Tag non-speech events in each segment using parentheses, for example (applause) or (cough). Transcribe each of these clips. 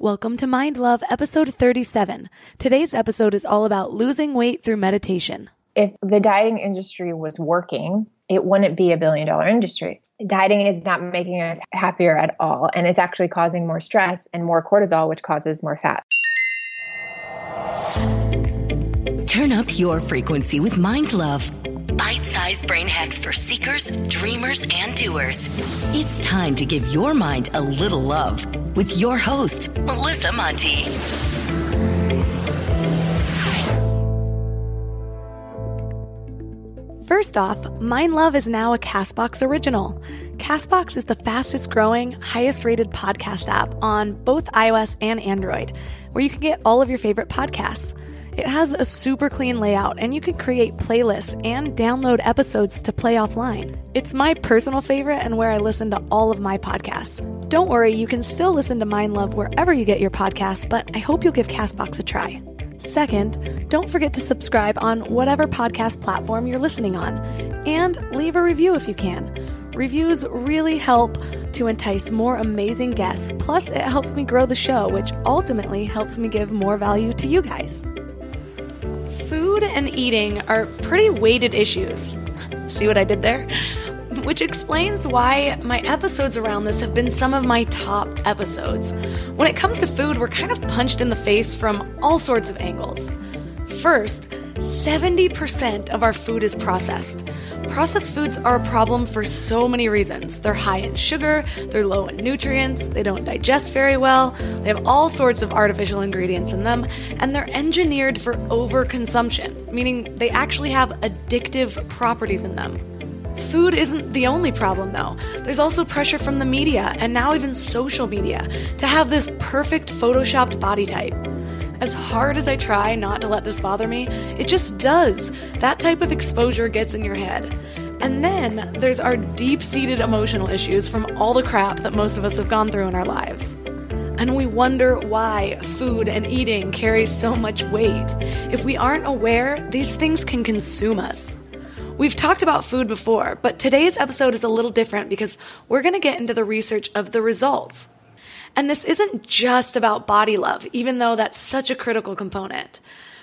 Welcome to Mind Love, episode 37. Today's episode is all about losing weight through meditation. If the dieting industry was working, it wouldn't be a billion dollar industry. Dieting is not making us happier at all, and it's actually causing more stress and more cortisol, which causes more fat. Turn up your frequency with Mind Love. Bite sized brain hacks for seekers, dreamers, and doers. It's time to give your mind a little love with your host, Melissa Monte. First off, Mind Love is now a Castbox original. Castbox is the fastest growing, highest rated podcast app on both iOS and Android, where you can get all of your favorite podcasts. It has a super clean layout, and you can create playlists and download episodes to play offline. It's my personal favorite and where I listen to all of my podcasts. Don't worry, you can still listen to Mind Love wherever you get your podcasts, but I hope you'll give Castbox a try. Second, don't forget to subscribe on whatever podcast platform you're listening on, and leave a review if you can. Reviews really help to entice more amazing guests, plus, it helps me grow the show, which ultimately helps me give more value to you guys. Food and eating are pretty weighted issues. See what I did there? Which explains why my episodes around this have been some of my top episodes. When it comes to food, we're kind of punched in the face from all sorts of angles. First, 70% of our food is processed. Processed foods are a problem for so many reasons. They're high in sugar, they're low in nutrients, they don't digest very well, they have all sorts of artificial ingredients in them, and they're engineered for overconsumption, meaning they actually have addictive properties in them. Food isn't the only problem, though. There's also pressure from the media and now even social media to have this perfect photoshopped body type. As hard as I try not to let this bother me, it just does. That type of exposure gets in your head. And then there's our deep seated emotional issues from all the crap that most of us have gone through in our lives. And we wonder why food and eating carry so much weight. If we aren't aware, these things can consume us. We've talked about food before, but today's episode is a little different because we're going to get into the research of the results. And this isn't just about body love, even though that's such a critical component.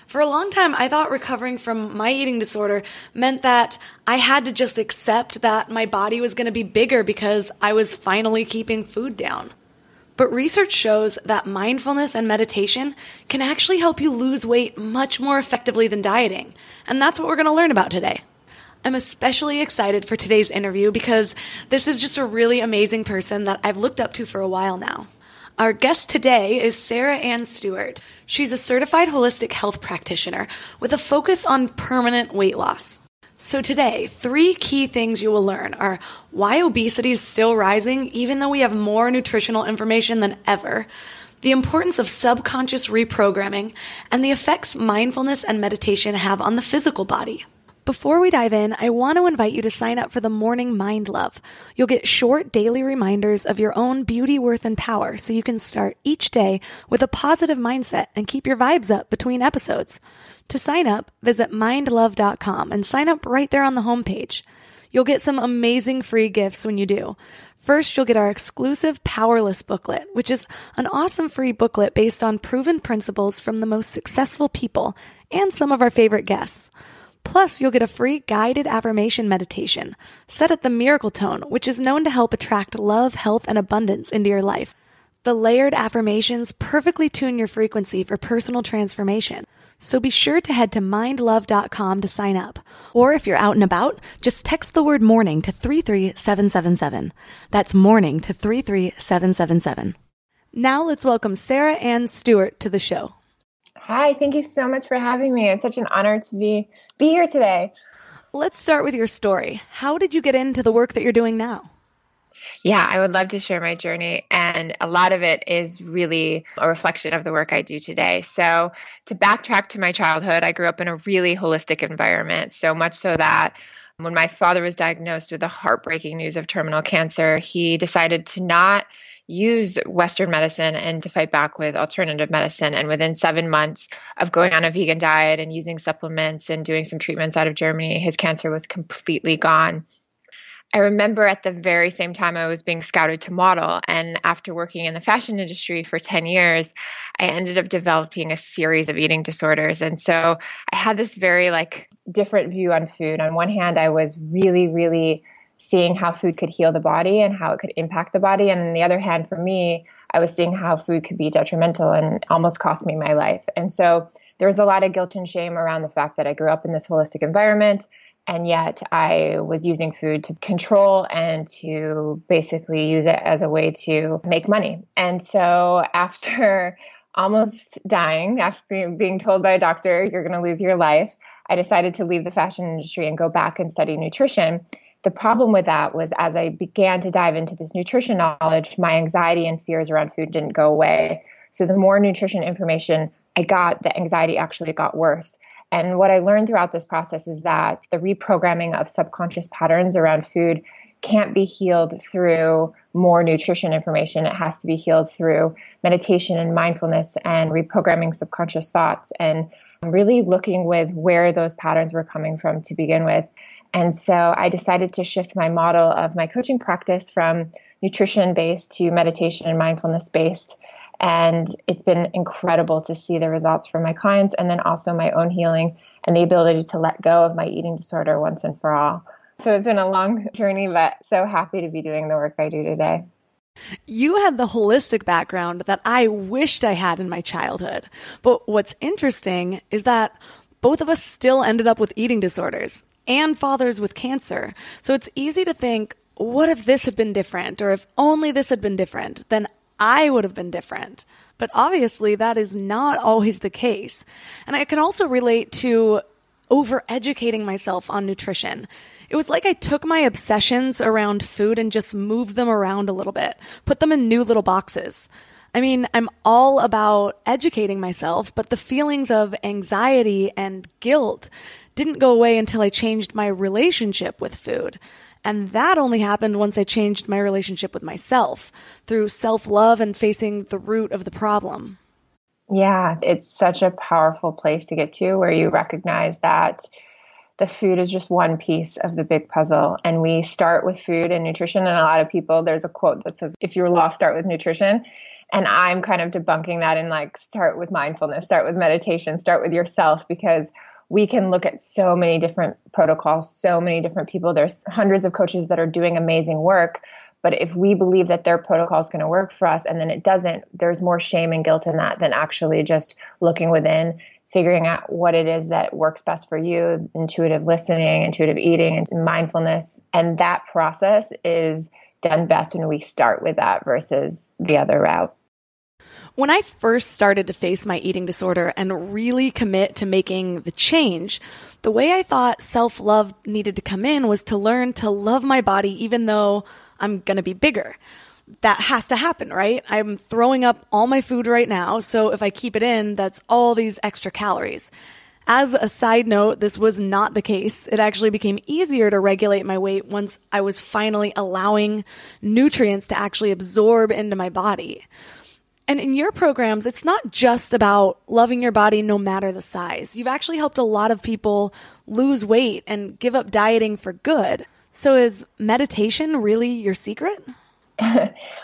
For a long time, I thought recovering from my eating disorder meant that I had to just accept that my body was going to be bigger because I was finally keeping food down. But research shows that mindfulness and meditation can actually help you lose weight much more effectively than dieting. And that's what we're going to learn about today. I'm especially excited for today's interview because this is just a really amazing person that I've looked up to for a while now. Our guest today is Sarah Ann Stewart. She's a certified holistic health practitioner with a focus on permanent weight loss. So today, three key things you will learn are why obesity is still rising even though we have more nutritional information than ever, the importance of subconscious reprogramming, and the effects mindfulness and meditation have on the physical body. Before we dive in, I want to invite you to sign up for the Morning Mind Love. You'll get short daily reminders of your own beauty, worth, and power so you can start each day with a positive mindset and keep your vibes up between episodes. To sign up, visit mindlove.com and sign up right there on the homepage. You'll get some amazing free gifts when you do. First, you'll get our exclusive Powerless booklet, which is an awesome free booklet based on proven principles from the most successful people and some of our favorite guests. Plus, you'll get a free guided affirmation meditation set at the miracle tone, which is known to help attract love, health, and abundance into your life. The layered affirmations perfectly tune your frequency for personal transformation. So be sure to head to mindlove.com to sign up. Or if you're out and about, just text the word morning to 33777. That's morning to 33777. Now let's welcome Sarah Ann Stewart to the show. Hi, thank you so much for having me. It's such an honor to be be here today. Let's start with your story. How did you get into the work that you're doing now? Yeah, I would love to share my journey. And a lot of it is really a reflection of the work I do today. So, to backtrack to my childhood, I grew up in a really holistic environment, so much so that when my father was diagnosed with the heartbreaking news of terminal cancer, he decided to not use Western medicine and to fight back with alternative medicine. And within seven months of going on a vegan diet and using supplements and doing some treatments out of Germany, his cancer was completely gone. I remember at the very same time I was being scouted to model. And after working in the fashion industry for 10 years, I ended up developing a series of eating disorders. And so I had this very like different view on food. On one hand, I was really, really seeing how food could heal the body and how it could impact the body. And on the other hand, for me, I was seeing how food could be detrimental and almost cost me my life. And so there was a lot of guilt and shame around the fact that I grew up in this holistic environment. And yet I was using food to control and to basically use it as a way to make money. And so (laughs) after almost dying, after being told by a doctor, you're going to lose your life, I decided to leave the fashion industry and go back and study nutrition the problem with that was as I began to dive into this nutrition knowledge, my anxiety and fears around food didn't go away. So the more nutrition information I got, the anxiety actually got worse. And what I learned throughout this process is that the reprogramming of subconscious patterns around food can't be healed through more nutrition information. It has to be healed through meditation and mindfulness and reprogramming subconscious thoughts and really looking with where those patterns were coming from to begin with. And so I decided to shift my model of my coaching practice from nutrition based to meditation and mindfulness based. And it's been incredible to see the results from my clients and then also my own healing and the ability to let go of my eating disorder once and for all. So it's been a long (laughs) journey, but so happy to be doing the work I do today. You had the holistic background that I wished I had in my childhood. But what's interesting is that both of us still ended up with eating disorders and fathers with cancer. So it's easy to think, what if this had been different? Or if only this had been different, then I would have been different. But obviously, that is not always the case. And I can also relate to over educating myself on nutrition. It was like I took my obsessions around food and just moved them around a little bit, put them in new little boxes. I mean, I'm all about educating myself, but the feelings of anxiety and guilt didn't go away until I changed my relationship with food. And that only happened once I changed my relationship with myself through self love and facing the root of the problem. Yeah, it's such a powerful place to get to where you recognize that the food is just one piece of the big puzzle. And we start with food and nutrition. And a lot of people, there's a quote that says, if you're lost, start with nutrition. And I'm kind of debunking that and like, start with mindfulness, start with meditation, start with yourself because we can look at so many different protocols, so many different people. There's hundreds of coaches that are doing amazing work. But if we believe that their protocol is going to work for us and then it doesn't, there's more shame and guilt in that than actually just looking within, figuring out what it is that works best for you, intuitive listening, intuitive eating, and mindfulness. And that process is done best when we start with that versus the other route. When I first started to face my eating disorder and really commit to making the change, the way I thought self love needed to come in was to learn to love my body even though I'm going to be bigger. That has to happen, right? I'm throwing up all my food right now, so if I keep it in, that's all these extra calories. As a side note, this was not the case. It actually became easier to regulate my weight once I was finally allowing nutrients to actually absorb into my body. And in your programs, it's not just about loving your body no matter the size. You've actually helped a lot of people lose weight and give up dieting for good. So is meditation really your secret? (laughs)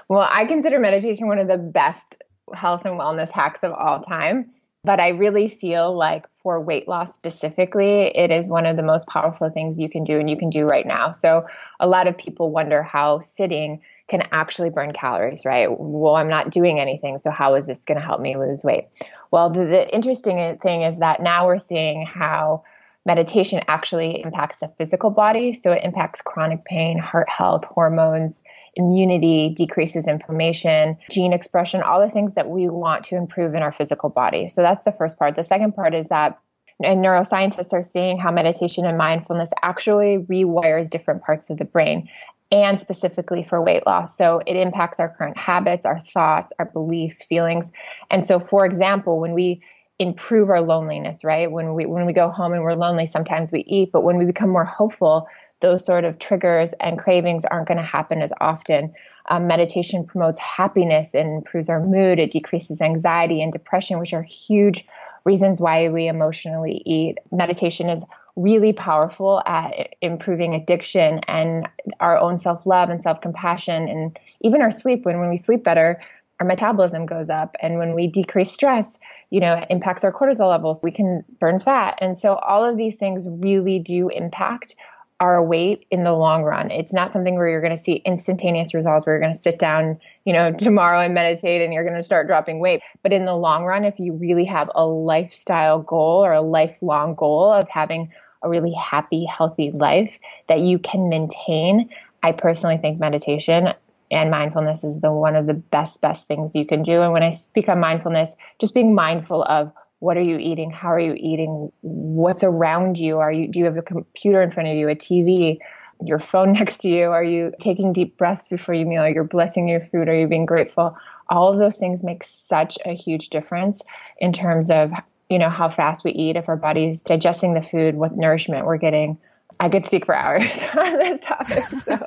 well, I consider meditation one of the best health and wellness hacks of all time. But I really feel like for weight loss specifically, it is one of the most powerful things you can do and you can do right now. So a lot of people wonder how sitting can actually burn calories, right? Well, I'm not doing anything, so how is this going to help me lose weight? Well, the, the interesting thing is that now we're seeing how meditation actually impacts the physical body. So it impacts chronic pain, heart health, hormones, immunity, decreases inflammation, gene expression, all the things that we want to improve in our physical body. So that's the first part. The second part is that and neuroscientists are seeing how meditation and mindfulness actually rewires different parts of the brain and specifically for weight loss. So it impacts our current habits, our thoughts, our beliefs, feelings. And so for example, when we improve our loneliness, right? When we when we go home and we're lonely, sometimes we eat, but when we become more hopeful, those sort of triggers and cravings aren't going to happen as often. Um, meditation promotes happiness and improves our mood. It decreases anxiety and depression, which are huge reasons why we emotionally eat. Meditation is really powerful at improving addiction and our own self love and self compassion and even our sleep. When, when we sleep better, our metabolism goes up. And when we decrease stress, you know, it impacts our cortisol levels. We can burn fat. And so all of these things really do impact our weight in the long run. It's not something where you're going to see instantaneous results where you're going to sit down, you know, (laughs) tomorrow and meditate and you're going to start dropping weight. But in the long run, if you really have a lifestyle goal or a lifelong goal of having a really happy, healthy life that you can maintain, I personally think meditation and mindfulness is the one of the best best things you can do. And when i speak on mindfulness just being mindful of what are you eating? How are you eating? What's around you? Are you do you have a computer in front of you a tv your phone (laughs) next to you? Are you taking deep breaths before you meal? Are you blessing your food? Are you being grateful? All of those things make such a huge difference in terms of you know how fast we eat if our body's digesting the food what nourishment we're getting i could speak for hours (laughs) on this topic so.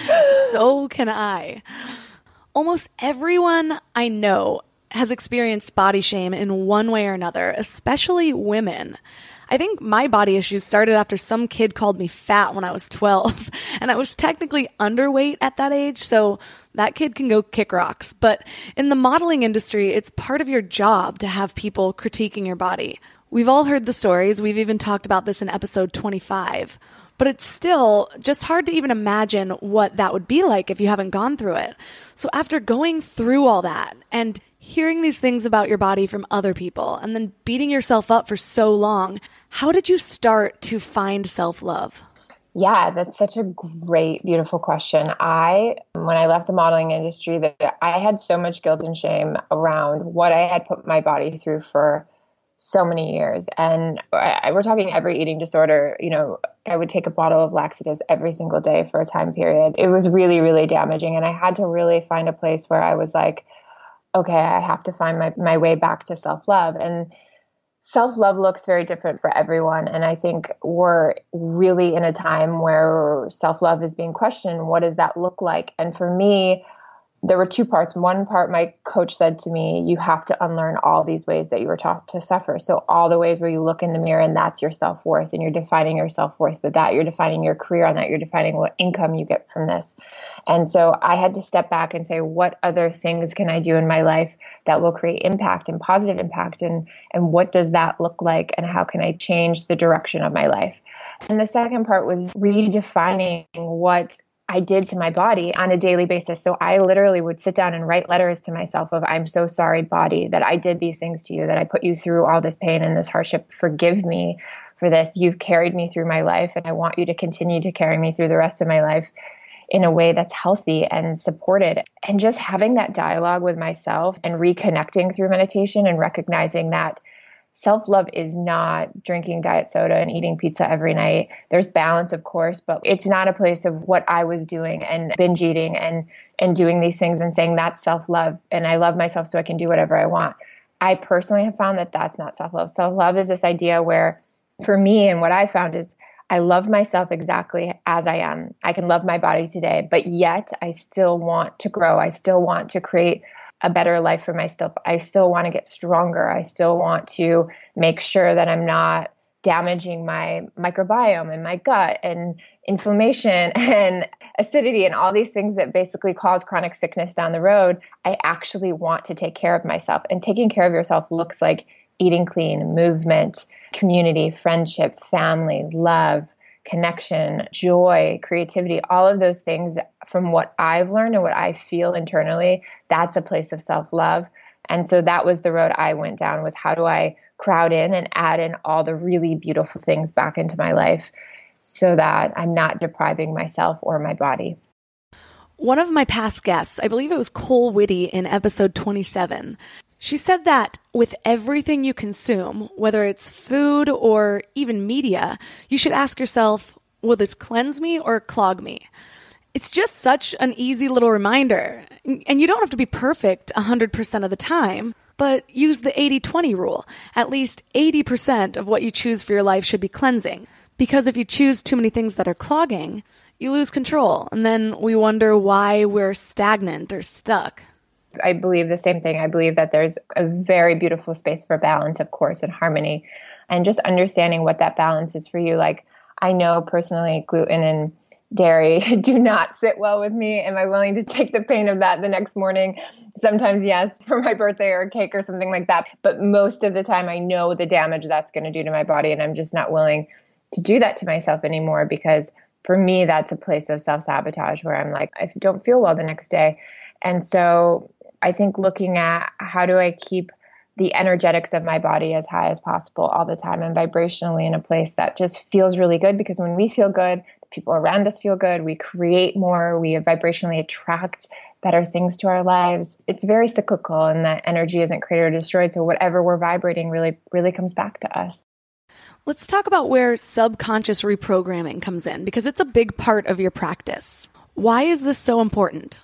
(laughs) so can i almost everyone i know has experienced body shame in one way or another, especially women. I think my body issues started after some kid called me fat when I was 12, (laughs) and I was technically underweight at that age, so that kid can go kick rocks. But in the modeling industry, it's part of your job to have people critiquing your body. We've all heard the stories, we've even talked about this in episode 25. But it's still just hard to even imagine what that would be like if you haven't gone through it. So after going through all that and hearing these things about your body from other people and then beating yourself up for so long, how did you start to find self love? Yeah, that's such a great, beautiful question. I, when I left the modeling industry, that I had so much guilt and shame around what I had put my body through for so many years. And I, we're talking every eating disorder. You know, I would take a bottle of laxatives every single day for a time period. It was really, really damaging. And I had to really find a place where I was like, okay, I have to find my, my way back to self love. And self love looks very different for everyone. And I think we're really in a time where self love is being questioned. What does that look like? And for me, there were two parts. One part, my coach said to me, You have to unlearn all these ways that you were taught to suffer. So, all the ways where you look in the mirror and that's your self worth, and you're defining your self worth with that. You're defining your career on that. You're defining what income you get from this. And so, I had to step back and say, What other things can I do in my life that will create impact and positive impact? And, and what does that look like? And how can I change the direction of my life? And the second part was redefining what I did to my body on a daily basis. So I literally would sit down and write letters to myself of I'm so sorry body that I did these things to you that I put you through all this pain and this hardship. Forgive me for this. You've carried me through my life and I want you to continue to carry me through the rest of my life in a way that's healthy and supported. And just having that dialogue with myself and reconnecting through meditation and recognizing that self love is not drinking diet soda and eating pizza every night. There's balance, of course, but it's not a place of what I was doing and binge eating and and doing these things and saying that's self love and I love myself so I can do whatever I want. I personally have found that that's not self love. Self love is this idea where, for me, and what I found is I love myself exactly as I am. I can love my body today, but yet I still want to grow. I still want to create a better life for myself. I still want to get stronger. I still want to make sure that I'm not damaging my microbiome and my gut and inflammation (laughs) and acidity and all these things that basically cause chronic sickness down the road. I actually want to take care of myself. And taking care of yourself looks like eating clean, movement, community, friendship, family, love, connection, joy, creativity, all of those things from what I've learned and what I feel internally, that's a place of self-love. And so that was the road I went down was how do I crowd in and add in all the really beautiful things back into my life so that I'm not depriving myself or my body. One of my past guests, I believe it was Cole Whitty in episode 27, she said that with everything you consume, whether it's food or even media, you should ask yourself, will this cleanse me or clog me? It's just such an easy little reminder. And you don't have to be perfect 100% of the time, but use the 80 20 rule. At least 80% of what you choose for your life should be cleansing. Because if you choose too many things that are clogging, you lose control. And then we wonder why we're stagnant or stuck. I believe the same thing. I believe that there's a very beautiful space for balance, of course, and harmony. and just understanding what that balance is for you. Like, I know personally, gluten and dairy (laughs) do not sit well with me. Am I willing to take the pain of that the next morning? Sometimes, yes, (laughs) for my birthday or a cake or something like that. But most of the time, I know the damage that's going to do to my body, and I'm just not willing to do that to myself anymore because for me, that's a place of self sabotage where I'm like, I don't feel well the next day. And so I think looking at how do I keep the energetics of my body as high as possible all the time and vibrationally in a place that just feels really good because when we feel good, people around us feel good, we create more, we vibrationally attract better things to our lives. It's very cyclical and that energy isn't created or destroyed. So whatever we're vibrating really, really comes back to us. Let's talk about where subconscious reprogramming comes in because it's a big part of your practice. Why is this so important?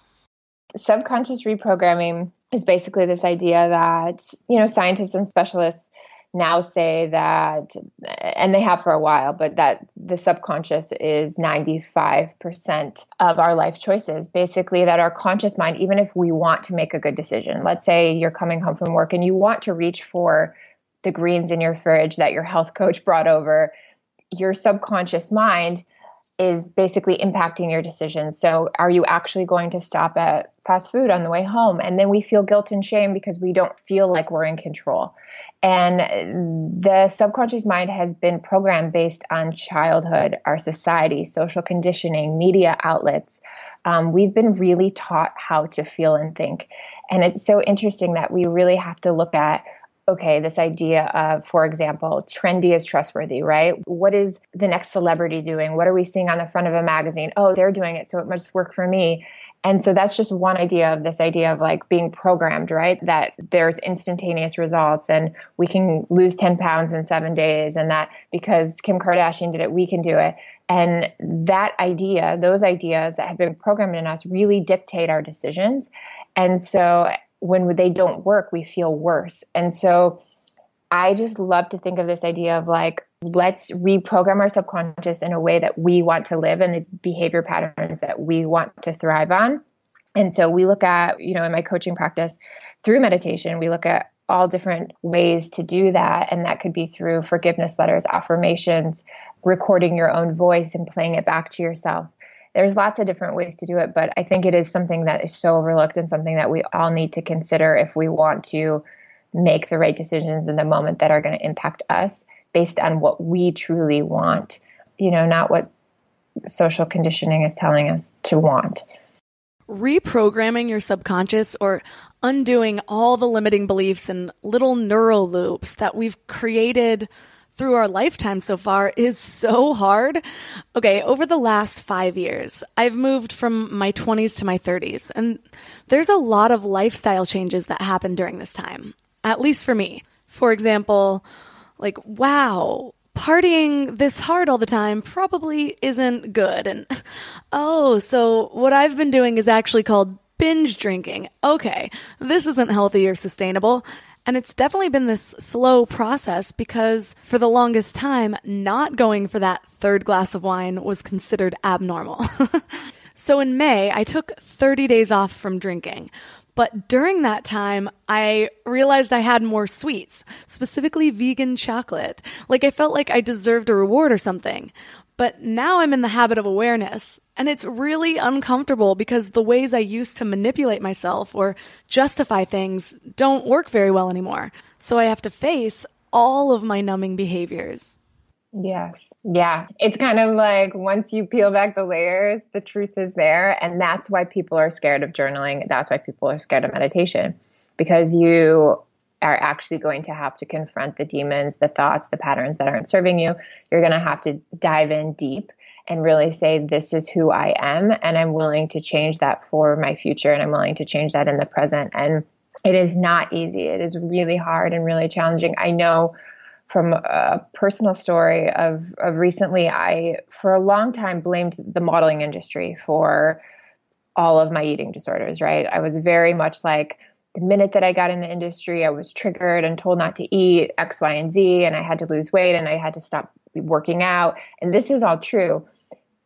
Subconscious reprogramming is basically this idea that, you know, scientists and specialists now say that, and they have for a while, but that the subconscious is 95% of our life choices. Basically, that our conscious mind, even if we want to make a good decision, let's say you're coming home from work and you want to reach for the greens in your fridge that your health coach brought over, your subconscious mind is basically impacting your decisions. So, are you actually going to stop at fast food on the way home? And then we feel guilt and shame because we don't feel like we're in control. And the subconscious mind has been programmed based on childhood, our society, social conditioning, media outlets. Um, we've been really taught how to feel and think. And it's so interesting that we really have to look at okay, this idea of, for example, trendy is trustworthy, right? What is the next celebrity doing? What are we seeing on the front of a magazine? Oh, they're doing it, so it must work for me. And so that's just one idea of this idea of like being programmed, right? That there's instantaneous results and we can lose 10 pounds in seven days, and that because Kim Kardashian did it, we can do it. And that idea, those ideas that have been programmed in us really dictate our decisions. And so when they don't work, we feel worse. And so I just love to think of this idea of like, let's reprogram our subconscious in a way that we want to live and the behavior patterns that we want to thrive on. And so we look at, you know, in my coaching practice through meditation, we look at all different ways to do that. And that could be through forgiveness letters, affirmations, recording your own voice and playing it back to yourself there's lots of different ways to do it, but I think it is something that is so overlooked and something that we all need to consider if we want to make the right decisions in the moment that are going to impact us based on what we truly want, you know, not what social conditioning is telling us to want. Reprogramming your subconscious or undoing all the limiting beliefs and little neural loops that we've created through our lifetime so far is so hard. Okay, over the last five years, I've moved from my 20s to my 30s, and there's a lot of lifestyle changes that happen during this time, at least for me. For example, like, wow, partying this hard all the time probably isn't good. And oh, so what I've been doing is actually called binge drinking. Okay, this isn't healthy or sustainable. And it's definitely been this slow process because for the longest time, not going for that third glass of wine was considered abnormal. (laughs) so in May, I took 30 days off from drinking. But during that time, I realized I had more sweets, specifically vegan chocolate. Like I felt like I deserved a reward or something. But now I'm in the habit of awareness, and it's really uncomfortable because the ways I used to manipulate myself or justify things don't work very well anymore. So I have to face all of my numbing behaviors. Yes. Yeah. It's kind of like once you peel back the layers, the truth is there. And that's why people are scared of journaling. That's why people are scared of meditation because you are actually going to have to confront the demons, the thoughts, the patterns that aren't serving you. You're going to have to dive in deep and really say, This is who I am, and I'm willing to change that for my future, and I'm willing to change that in the present. And it is not easy. It is really hard and really challenging. I know from a personal story of, of recently, I, for a long time, blamed the modeling industry for all of my eating disorders, right? I was very much like, the minute that I got in the industry, I was triggered and told not to eat X, Y, and Z, and I had to lose weight and I had to stop working out. And this is all true.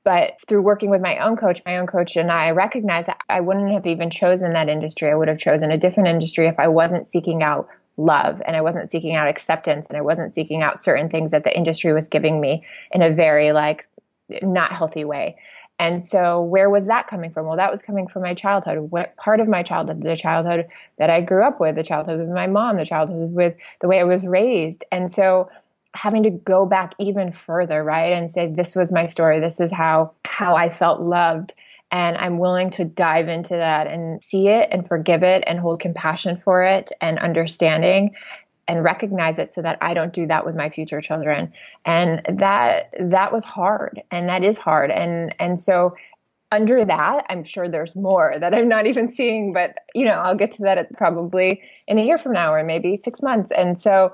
But through working with my own coach, my own coach and I recognized that I wouldn't have even chosen that industry. I would have chosen a different industry if I wasn't seeking out love and I wasn't seeking out acceptance and I wasn't seeking out certain things that the industry was giving me in a very like not healthy way. And so, where was that coming from? Well, that was coming from my childhood. What part of my childhood, the childhood that I grew up with, the childhood with my mom, the childhood with the way I was raised. And so, having to go back even further, right, and say, this was my story. This is how how I felt loved. And I'm willing to dive into that and see it and forgive it and hold compassion for it and understanding and recognize it so that I don't do that with my future children. And that that was hard and that is hard. And and so under that, I'm sure there's more that I'm not even seeing, but you know, I'll get to that probably in a year from now or maybe 6 months. And so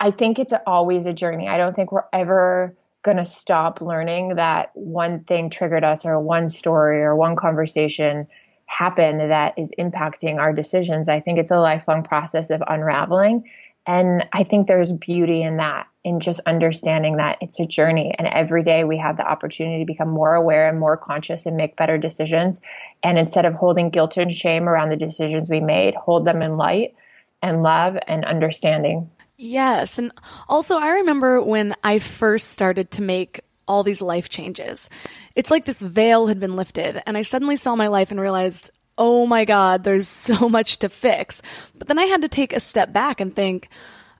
I think it's always a journey. I don't think we're ever going to stop learning that one thing triggered us or one story or one conversation happen that is impacting our decisions. I think it's a lifelong process of unraveling. And I think there's beauty in that, in just understanding that it's a journey. And every day we have the opportunity to become more aware and more conscious and make better decisions. And instead of holding guilt and shame around the decisions we made, hold them in light and love and understanding. Yes. And also, I remember when I first started to make all these life changes. It's like this veil had been lifted, and I suddenly saw my life and realized, oh my God, there's (laughs) so much to fix. But then I had to take a step back and think,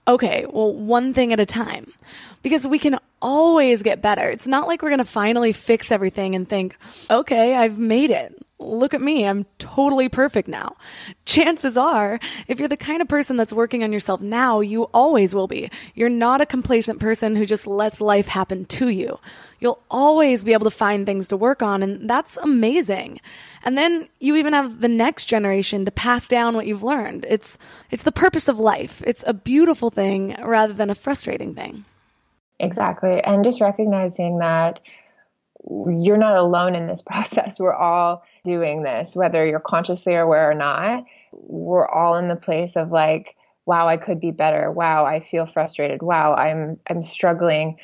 okay, well, one thing at a time. Because we can always get better. It's not like we're going to finally fix everything and think, okay, I've made it look at me, I'm totally perfect now. Chances are, if you're the kind of person that's working on yourself now, you always will be. You're not a complacent person who just lets life happen to you. You'll always be able to find things to work on, and that's amazing. And then you even have the next generation to pass down what you've learned. It's, it's the purpose of life. It's a beautiful thing rather than a frustrating thing. Exactly. And just recognizing that you're not alone in this (laughs) process. We're all doing this, whether you're consciously aware or not. We're all in the place of like, wow, I could be better. Wow, I feel frustrated. Wow, I'm I'm struggling.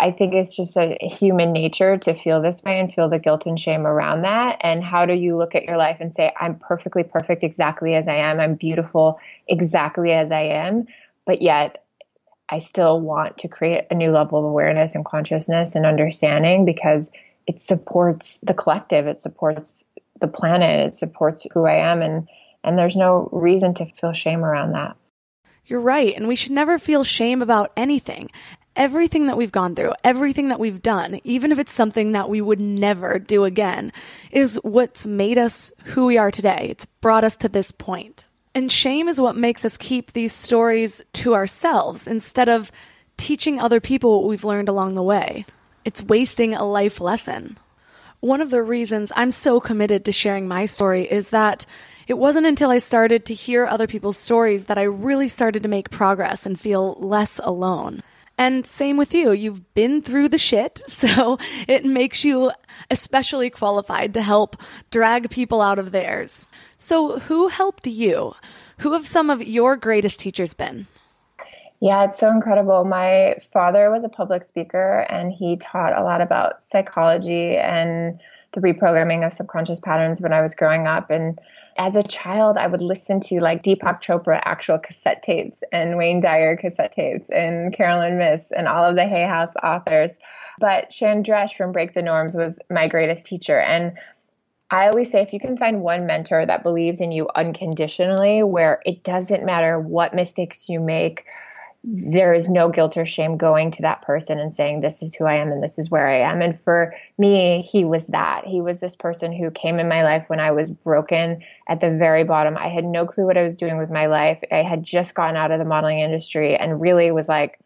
I think it's just a human nature to feel this way and feel the guilt and shame around that. And how do you look at your life and say, I'm perfectly perfect exactly as I am. I'm beautiful exactly as I am. But yet, I still want to create a new level of awareness and consciousness and understanding because it supports the collective. It supports the planet. It supports who I am, and and there's no reason to feel shame around that. You're right, and we should never feel shame about anything. Everything that we've gone through, everything that we've done, even if it's something that we would never do again, is what's made us who we are today. It's brought us to this point. And shame is what makes us keep these stories to ourselves instead of teaching other people what we've learned along the way. It's wasting a life lesson. One of the reasons I'm so committed to sharing my story is that it wasn't until I started to hear other people's stories that I really started to make progress and feel less alone. And same with you. You've been through the shit, (laughs) so it makes you especially qualified to help drag people out of theirs. So, who helped you? Who have some of your greatest teachers been? Yeah, it's so incredible. My father was a public speaker and he taught a lot about psychology and the reprogramming of subconscious patterns when I was growing up. And as a child, I would listen to like Deepak Chopra actual cassette tapes and Wayne Dyer cassette tapes and Caroline Myss and all of the Hay House authors. But Chandresh from Break the Norms was my greatest teacher. And I always say if you can find one mentor that believes in you unconditionally, where it doesn't matter what mistakes you make, there is no guilt or shame going to that person and saying, This is who I am and this is where I am. And for me, he was that. He was this person who came in my life when I was broken at the very bottom. I had no clue what I was doing with my life. I had just gotten out of the modeling industry and really was like,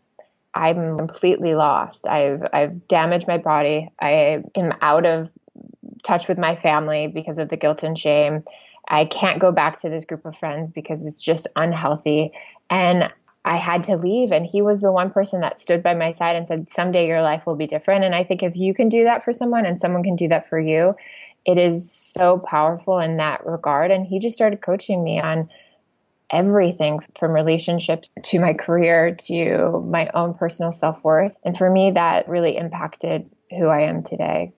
I'm completely lost. I've I've damaged my body. I am out of touch with my family because of the guilt and shame. I can't go back to this group of friends because it's just unhealthy. And I had to leave. And he was the one person that stood by my side and said, Someday your life will be different. And I think if you can do that for someone and someone can do that for you, it is so powerful in that regard. And he just started coaching me on everything from relationships to my career to my own personal self worth. And for me, that really impacted who I am today.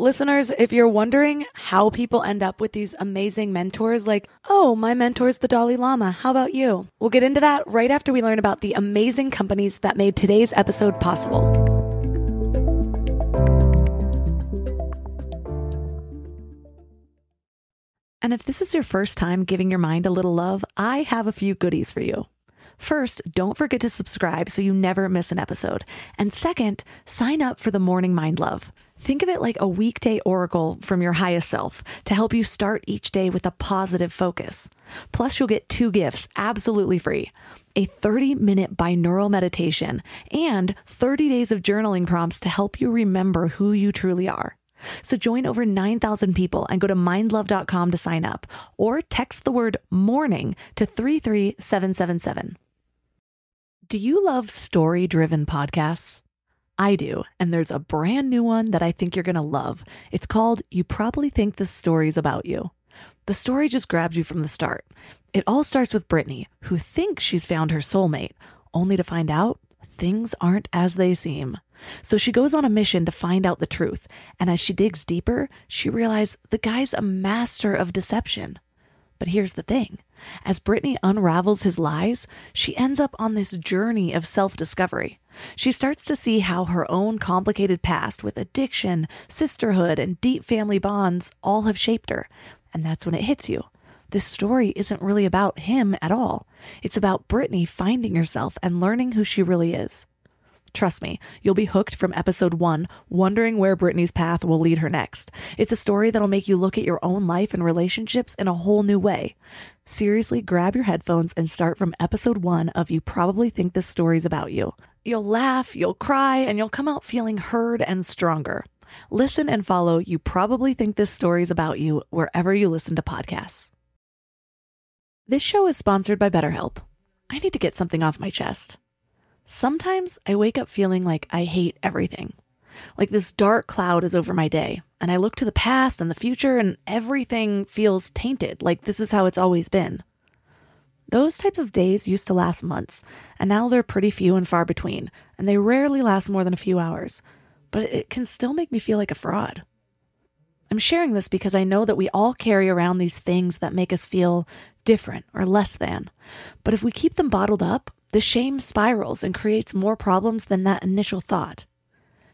Listeners, if you're wondering how people end up with these amazing mentors, like, oh, my mentor's the Dalai Lama, how about you? We'll get into that right after we learn about the amazing companies that made today's episode possible. And if this is your first time giving your mind a little love, I have a few goodies for you. First, don't forget to subscribe so you never miss an episode. And second, sign up for the Morning Mind Love. Think of it like a weekday oracle from your highest self to help you start each day with a positive focus. Plus, you'll get two gifts absolutely free a 30 minute binaural meditation and 30 days of journaling prompts to help you remember who you truly are. So join over 9,000 people and go to mindlove.com to sign up or text the word morning to 33777. Do you love story driven podcasts? I do, and there's a brand new one that I think you're going to love. It's called You Probably Think This Story's About You. The story just grabs you from the start. It all starts with Brittany, who thinks she's found her soulmate, only to find out things aren't as they seem. So she goes on a mission to find out the truth, and as she digs deeper, she realizes the guy's a master of deception. But here's the thing as Brittany unravels his lies, she ends up on this journey of self discovery. She starts to see how her own complicated past with addiction, sisterhood, and deep family bonds all have shaped her. And that's when it hits you. This story isn't really about him at all. It's about Brittany finding herself and learning who she really is. Trust me, you'll be hooked from episode one, wondering where Brittany's path will lead her next. It's a story that'll make you look at your own life and relationships in a whole new way. Seriously, grab your headphones and start from episode one of You Probably Think This Story's About You. You'll laugh, you'll cry, and you'll come out feeling heard and stronger. Listen and follow You Probably Think This Story's About You wherever you listen to podcasts. This show is sponsored by BetterHelp. I need to get something off my chest. Sometimes I wake up feeling like I hate everything. Like this dark cloud is over my day, and I look to the past and the future, and everything feels tainted, like this is how it's always been. Those type of days used to last months, and now they're pretty few and far between, and they rarely last more than a few hours. But it can still make me feel like a fraud. I'm sharing this because I know that we all carry around these things that make us feel different or less than. But if we keep them bottled up, the shame spirals and creates more problems than that initial thought.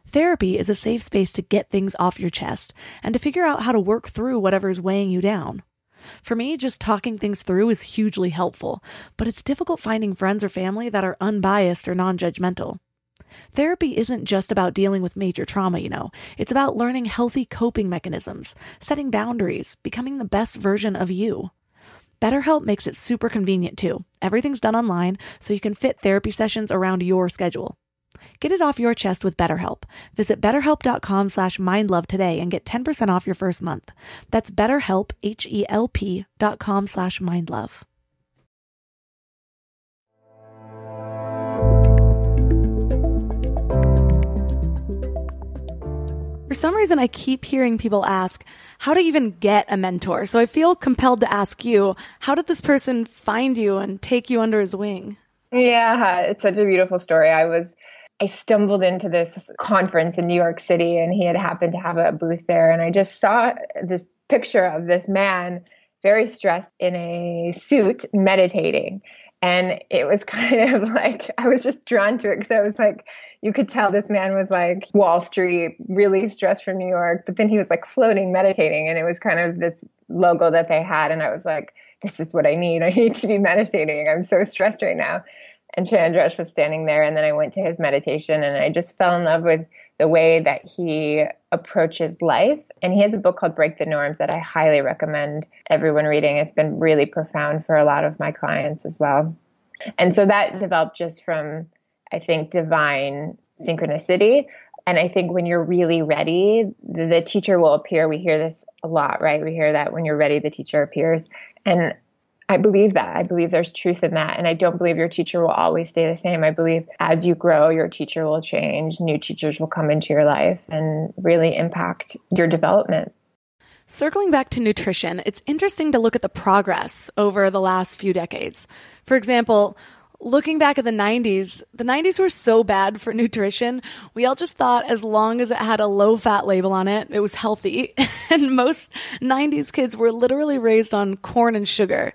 Therapy is a safe space to get things off your chest and to figure out how to work through whatever is weighing you down. For me, just talking things through is hugely helpful, but it's difficult finding friends or family that are unbiased or non judgmental. Therapy isn't just about dealing with major trauma, you know. It's about learning healthy coping mechanisms, setting boundaries, becoming the best version of you. BetterHelp makes it super convenient too. Everything's done online, so you can fit therapy sessions around your schedule. Get it off your chest with BetterHelp. Visit betterhelp.com slash mindlove today and get 10% off your first month. That's betterhelp, H-E-L-P dot com slash mindlove. For some reason, I keep hearing people ask how to even get a mentor. So I feel compelled to ask you, how did this person find you and take you under his wing? Yeah, it's such a beautiful story. I was I stumbled into this conference in New York City and he had happened to have a booth there and I just saw this picture of this man very stressed in a suit meditating and it was (laughs) kind of like I was just drawn to it because I was like, you could tell this man was like Wall Street, really stressed from New York, but then he was like floating, meditating, and it was kind of this logo that they had, and I was like, this is what I need. I need to be meditating. I'm so stressed right now. And Chandresh was standing there, and then I went to his meditation, and I just fell in love with the way that he approaches life. And he has a book called Break the Norms that I highly recommend everyone reading. It's been really profound for a lot of my clients as well. And so that developed just from, I think, divine synchronicity. And I think when you're really ready, the, teacher will appear. We hear this a lot, right? We hear that when you're ready, the teacher appears. And I believe that. I believe there's truth in that. And I don't believe your teacher will always stay the same. I believe as you grow, your teacher will change, new teachers will come into your life and really impact your development. Circling back to nutrition, it's interesting to look at the progress over the last few decades. For example, Looking back at the 90s, the 90s were so bad for (laughs) nutrition. We all just thought as long as it had a low fat label on it, it was healthy. (laughs) and most 90s kids were literally raised on corn and sugar.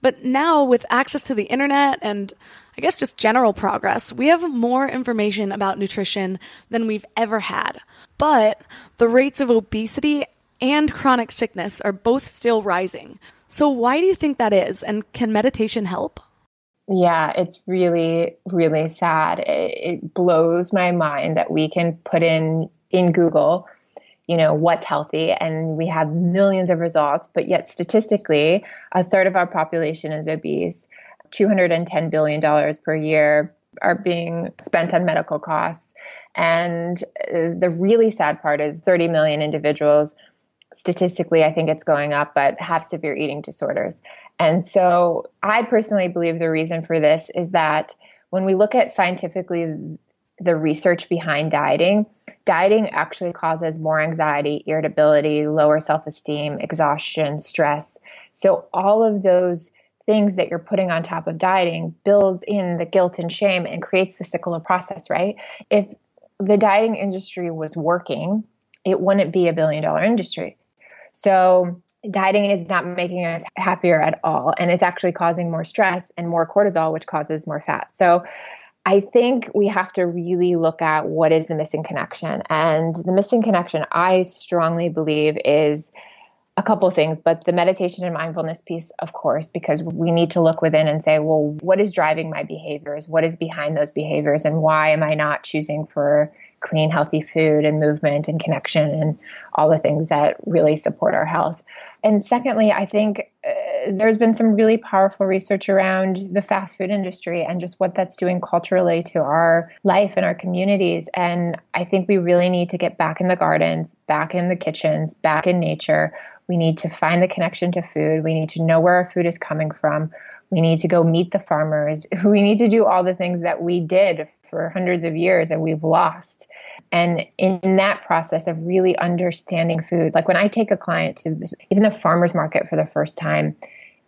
But now, with access to the internet and I guess just general progress, we have more information about nutrition than we've ever had. But the rates of obesity and chronic sickness are both still rising. So, why do you think that is? And can meditation help? Yeah, it's really, really sad. It, it blows my mind that we can put in in Google you know, what's healthy. And we have millions of results, but yet statistically, a third of our population is obese. $210 billion per year are being spent on medical costs. And uh, the really sad part is 30 million individuals, statistically, I think it's going up, but have severe eating disorders. And so I personally believe the reason for this is that when we look at scientifically the research behind dieting, dieting actually causes more anxiety, irritability, lower self esteem, exhaustion, stress. So, all of those things that you're putting on top of dieting builds in the guilt and shame and creates the cycle of process, right? If the dieting industry was working, it wouldn't be a billion dollar industry. So, dieting is not making us happier at all. And it's actually causing more stress and more cortisol, which causes more fat. So, I think we have to really look at what is the missing connection. And the missing connection, I strongly believe, is a couple things, but the meditation and mindfulness piece, of course, because we need to look within and say, well, what is driving my behaviors? What is behind those behaviors? And why am I not choosing for clean, healthy food and movement and connection and all the things that really support our health? And secondly, I think uh, there's been some really powerful research around the fast food industry and just what that's doing culturally to our life and our communities. And I think we really need to get back in the gardens, back in the kitchens, back in nature. We need to find the connection to food. We need to know where our food is coming from. We need to go meet the farmers. (laughs) We need to do all the things that we did for hundreds of years and we've lost. And in that process of really understanding food, like when I take a client to this, even the farmer's market for the first time,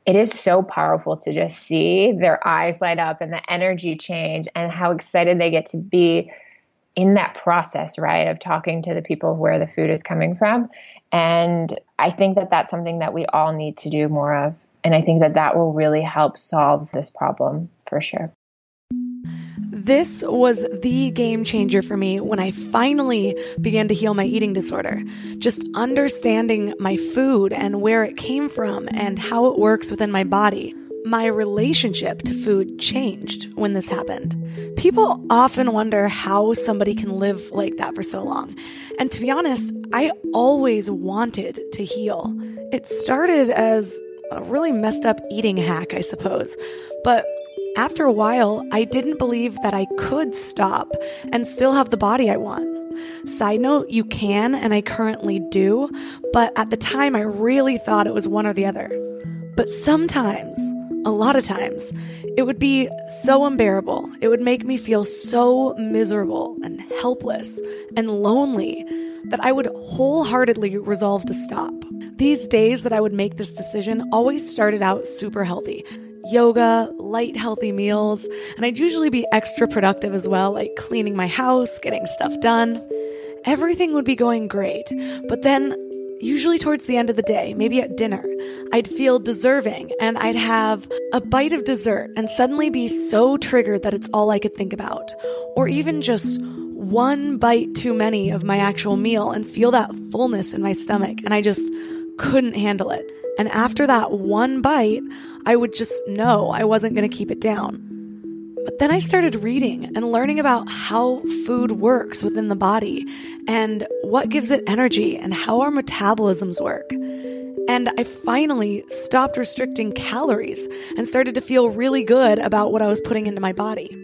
it is so powerful to just see their eyes light up and the energy change and how excited they get to be in that process, right, of talking to the people where the food is coming from. And I think that that's something that we all need to do more of. And I think that that will really help solve this problem for sure. This was the game changer for me when I finally began to heal my eating disorder. Just understanding my food and where it came from and how it works within my body. My relationship to food changed when this happened. People often wonder how somebody can live like that for so long. And to be honest, I always wanted to heal. It started as a really messed up eating hack, I suppose. But after a while, I didn't believe that I could stop and still have the body I want. Side note, you can, and I currently do, but at the time I really thought it was one or the other. But sometimes, a lot of times, it would be so unbearable. It would make me feel so miserable and helpless and lonely that I would wholeheartedly resolve to stop. These days that I would make this decision always started out super healthy yoga, light, healthy meals, and I'd usually be extra productive as well, like cleaning my house, getting stuff done. Everything would be going great, but then usually towards the end of the day, maybe at dinner, I'd feel deserving and I'd have a bite of dessert and suddenly be so triggered that it's all I could think about. Or even just one bite too many of my actual meal and feel that fullness in my stomach and I just couldn't handle it. And after that one bite, I would just know I wasn't going to keep it down. But then I started reading and learning about how food works within the body and what gives it energy and how our metabolisms work. And I finally stopped restricting calories and started to feel really good about what I was putting into my body.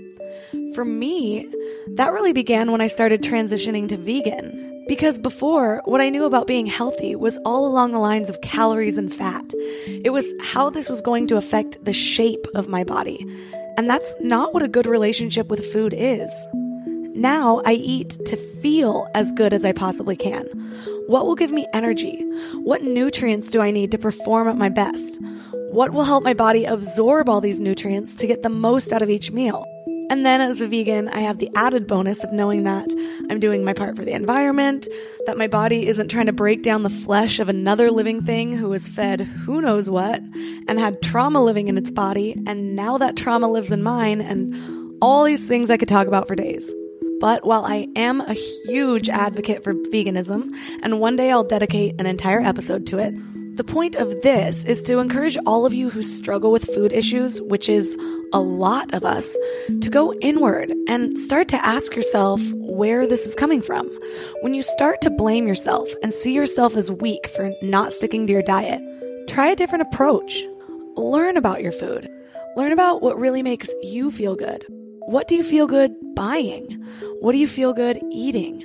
For me, that really began when I started transitioning to vegan. Because before, what I knew about being healthy was all along the lines of calories and fat. It was how this was going to affect the shape of my body. And that's not what a good relationship with food is. Now I eat to feel as good as I possibly can. What will give me energy? What nutrients do I need to perform at my best? What will help my body absorb all these nutrients to get the most out of each meal? And then as a vegan, I have the added bonus of knowing that I'm doing my part for the environment, that my body isn't trying to break down the flesh of another living thing who was fed who knows what and had trauma living in its body, and now that trauma lives in mine, and all these things I could talk about for days. But while I am a huge advocate for veganism, and one day I'll dedicate an entire episode to it, the point of this is to encourage all of you who struggle with food issues, which is a lot of us, to go inward and start to ask yourself where this is coming from. When you start to blame yourself and see yourself as weak for not sticking to your diet, try a different approach. Learn about your food. Learn about what really makes you feel good. What do you feel good buying? What do you feel good eating?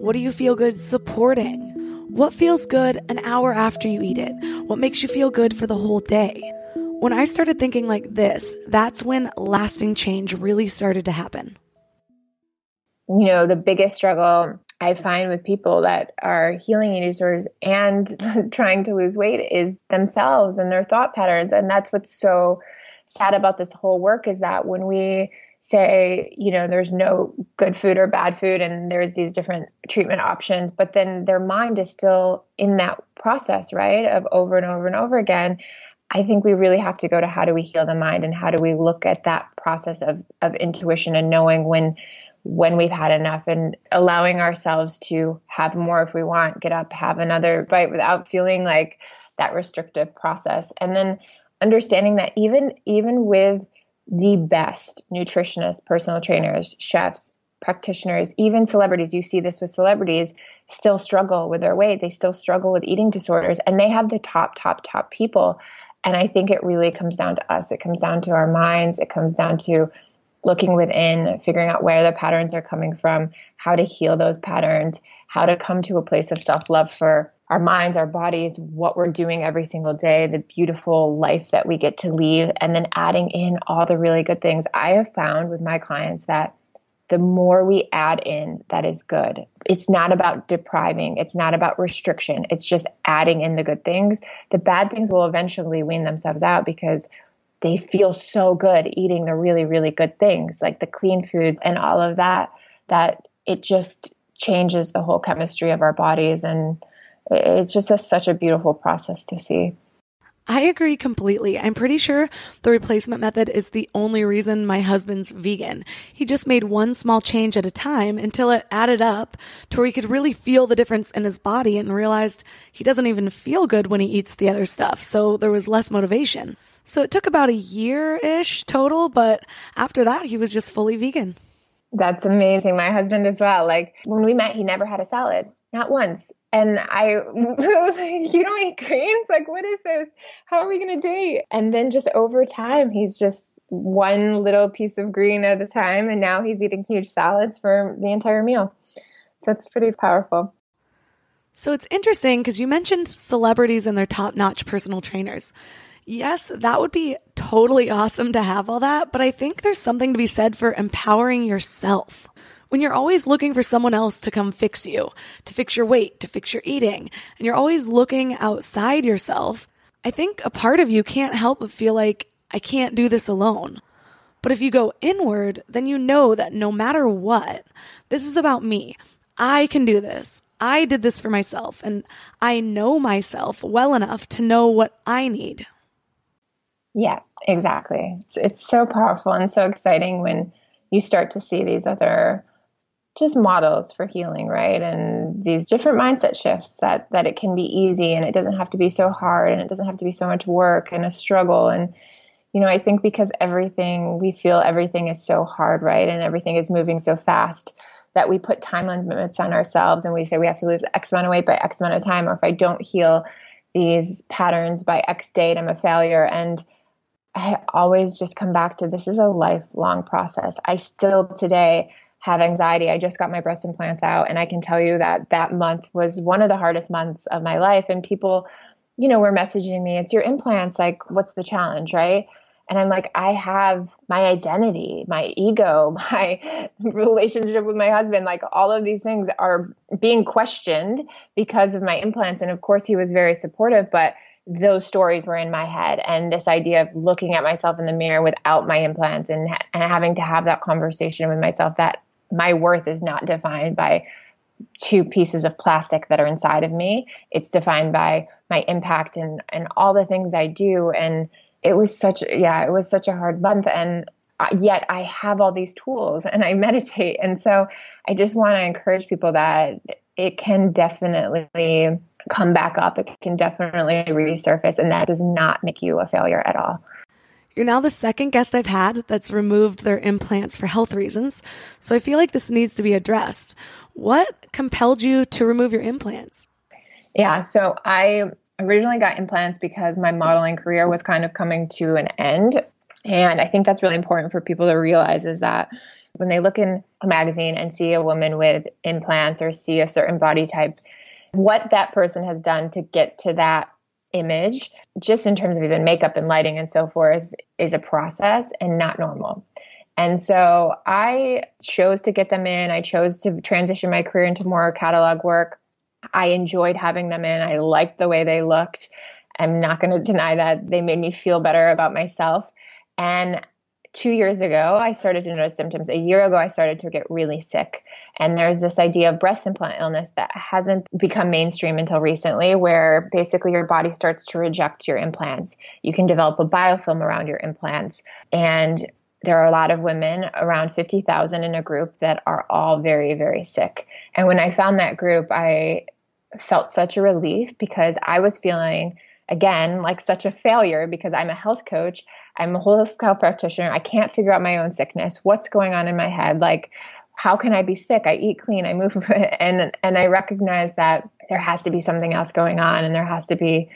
What do you feel good supporting? What feels good an hour after you eat it? What makes you feel good for the whole day? When I started thinking like this, that's when lasting change really started to happen. You know, the biggest struggle I find with people that are healing eating disorders and (laughs) trying to lose weight is themselves and their thought patterns. And that's what's so sad about this whole work is that when we say, you know, there's no good food or bad food and there's these different treatment options, but then their mind is still in that process, right? Of over and over and over again. I think we really have to go to how do we heal the mind and how do we look at that process of of intuition and knowing when when we've had enough and allowing ourselves to have more if we want, get up, have another bite without feeling like that restrictive process. And then understanding that even even with the best nutritionists, personal trainers, chefs, practitioners, even celebrities. You see this with celebrities still struggle with their weight. They still struggle with eating disorders, and they have the top, top, top people. And I think it really comes down to us. It comes down to our minds. It comes down to looking within, figuring out where the patterns are coming from, how to heal those patterns, how to come to a place of self love for our minds, our bodies, what we're doing every single day, the beautiful life that we get to leave, and then adding in all the really good things. I have found with my clients that the more we add in, that is good. It's not about depriving, it's not about restriction, it's just adding in the good things. The bad things will eventually wean themselves out because they feel so good eating the really, really good things, like the clean foods and all of that, that it just changes the whole chemistry of our bodies and it's just a, such a beautiful process to see. I agree completely. I'm pretty sure the replacement method is the only reason my husband's vegan. He just made one small change at a time until it added up to where he could really feel the difference in his body and realized he doesn't even feel good when he eats the other stuff. So there was less motivation. So it took about a year ish total, but after that, he was just fully vegan. That's amazing. My husband as well. Like when we met, he never had a salad, not once. And (laughs) I was like, you don't eat greens? Like, what is this? How are we going to date? And then just over time, he's just one little piece of green at a time. And now he's eating huge salads for the entire meal. So it's pretty powerful. So it's interesting because you mentioned celebrities and their top notch personal trainers. Yes, that would be totally awesome to have all that, but I think there's something to be said for empowering yourself. When you're always looking for someone else to come fix you, to fix your weight, to fix your eating, and you're always looking outside yourself, I think a part of you can't help but feel like, I can't do this alone. But if you go inward, then you know that no matter what, this is about me. I can do this. I did this for myself, and I know myself well enough to know what I need. Yeah, exactly. It's, it's so powerful and so exciting when you start to see these other just models for healing right? And these different mindset shifts that that it can be easy and it doesn't have to be so hard and it doesn't have to be so much work and a struggle. And you know i think because everything we feel everything is so hard right? And everything is moving so fast that we put time limits on ourselves and we say we have to lose x amount of weight by x amount of time or if i don't heal these patterns by x date i'm a failure. And i always just come back to this is a lifelong process. I still today have anxiety. I just got my breast implants out, and I can tell you that that month was one of the hardest months of my life. And people, you know, were messaging me, "It's your implants. Like, what's the challenge, right?" And I'm like, I have my identity, my ego, (laughs) my relationship with my husband, like all of these things are being questioned because of my implants. And of course, he was very supportive, but those stories were in my head and this idea of looking at myself in the mirror without my implants and, and having to have that conversation with myself that my worth is not defined by two pieces of plastic that are inside of me it's defined by my impact and and all the things i do and it was such yeah it was such a hard month and uh, yet i have all these tools and i (laughs) meditate and so i just want to encourage people that it can definitely come back up. It can definitely resurface, and that does not make you a failure at all. You're now the second guest I've had that's removed their implants for health reasons, so I feel like this needs to be addressed. What compelled you to remove your implants? Yeah, so I originally got implants because my modeling career was kind of coming to an end. And I think that's really important for people to realize is that when they look in a magazine and see a woman with implants or see a certain body type, what that person has done to get to that image, just in terms of even makeup and lighting and so forth, is a process and not normal. And so I chose to get them in. I chose to transition my career into more catalog work. I enjoyed having them in. I liked the way they looked. I'm not going (laughs) to deny that they made me feel better about myself. And two years ago, I started to notice symptoms. A year ago, I started to get really sick. And there's this idea of breast implant illness that hasn't become mainstream until recently, where basically your body starts to reject your implants. You can develop a biofilm around your implants. And there are a lot of women, around 50,000 in a group, that are all very, very sick. And when I found that group, I felt such a relief because I was feeling, again, like such a failure because I'm a health coach. I'm a holistic practitioner. I can't figure out my own sickness. What's going on in my head? Like, how can I be sick? I eat clean, I move, (laughs) and and I recognize that there has to be something else going on, and there has to be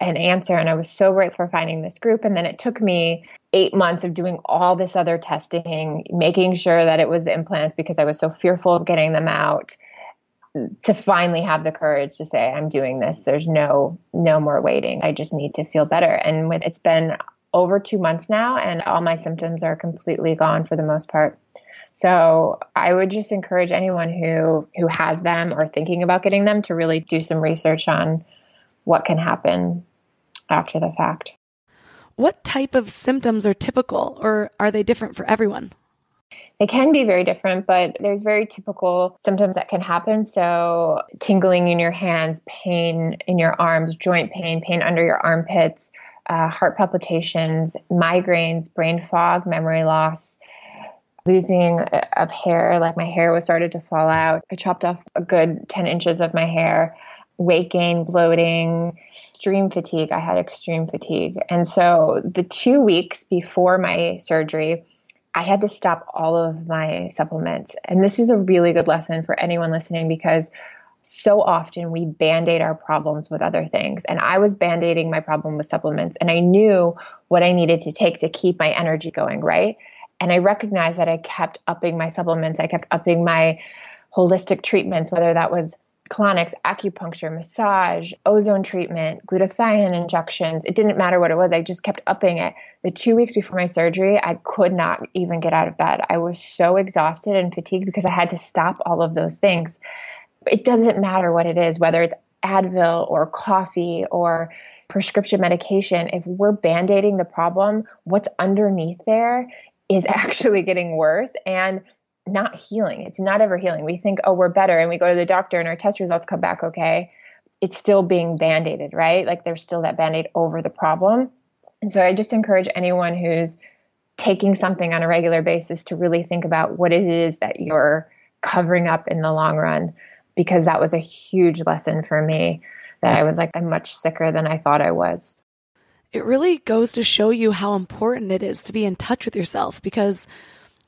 an answer. And I was so grateful for finding this group. And then it took me eight months of doing all this other testing, making sure that it was the implants because I was so fearful of getting them out to finally have the courage to say i'm doing this there's no no more waiting i just need to feel better and with, it's been over two months now, and all my symptoms are completely gone for the most part. So I would just encourage anyone who who has them or thinking about getting them to really do some research on what can happen after the fact. What type of symptoms are typical or are they different for everyone? They can be very different, but there's very typical symptoms that can happen. So, tingling in your hands, pain in your arms, joint pain, pain under your armpits, uh, heart palpitations, migraines, brain fog, memory loss, losing of hair. Like my hair was started to fall out. I chopped off a good 10 inches of my hair, weight gain, bloating, extreme fatigue. I had extreme fatigue. And so the two weeks before my surgery, I had to stop all of my supplements. And this is a really good lesson for anyone listening because so often we band aid our problems with other things. And I was band aiding my problem with supplements, and I knew what I needed to take to keep my energy going, right? And I recognized that I kept upping my supplements, I kept upping my holistic treatments, whether that was colonics, acupuncture, massage, ozone treatment, glutathione injections. It didn't matter what it was. I just kept upping it. The two weeks before my surgery, I could not even get out of bed. I was so exhausted and fatigued because I had to stop all of those things it doesn't matter what it is, whether it's Advil or coffee or prescription medication. If we're band aiding the problem, what's underneath there is (laughs) actually getting worse and not healing. It's not ever healing. We think, oh, we're better, and we go to the doctor and our test results come back okay. It's still being band aided, right? Like there's still that band aid over the problem. And so I just encourage anyone who's taking something on a regular basis to really think about what it is that you're covering up in the long run because that was a huge lesson for me that I was like, I'm much sicker than I thought I was. It really goes to show you how important it is to be in touch with yourself because